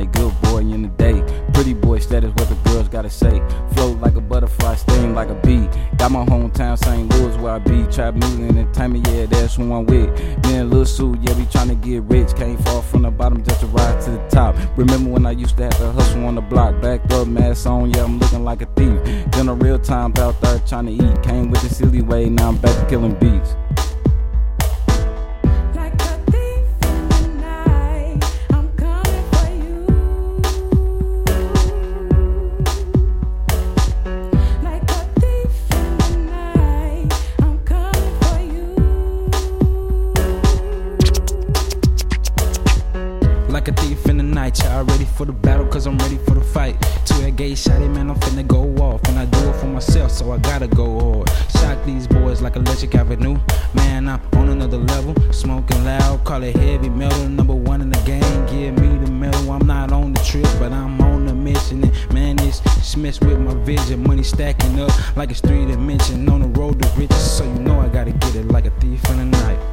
night, good boy in the day. Pretty boy status, what the girls gotta say. Float like a butterfly, sting like a bee. Got my hometown St. Louis where I be. Trap music entertainment, yeah, that's who I'm with. Me and Lil Sue, yeah, we tryna get rich. Can't fall from the bottom just to rise to the top. Remember when I used to have to hustle on the block, back up, mask on, yeah, I'm looking like a thief. Been a real time out there tryna eat. Came with the silly way, now I'm back to killing beats. Night, y'all ready for the battle, cause I'm ready for the fight. To a gay shotty, man, I'm finna go off. And I do it for myself, so I gotta go hard. Shock these boys like Electric Avenue. Man, I'm on another level. Smoking loud, call it heavy metal. Number one in the game, give me the medal. I'm not on the trip, but I'm on the mission. And man, it's, messed with my vision. Money stacking up like it's three dimension. On the road to riches, so you know I gotta get it like a thief in the night.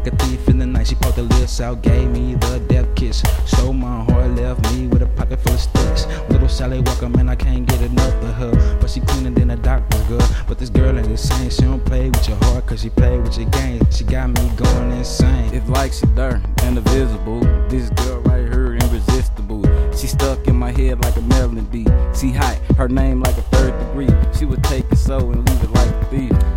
Like a thief in the night. She poked her lips out, gave me the death kiss. Stole my heart, left me with a pocket full of sticks. Little Sally Walker, man, I can't get enough of her. But she cleaner than a doctor's girl. But this girl ain't the same. She don't play with your heart, cause she play with your game. She got me going insane. It's like she there, and invisible. This girl right here, irresistible. She stuck in my head like a melody. She hot, her name like a third degree. She would take it so and leave it like a thief.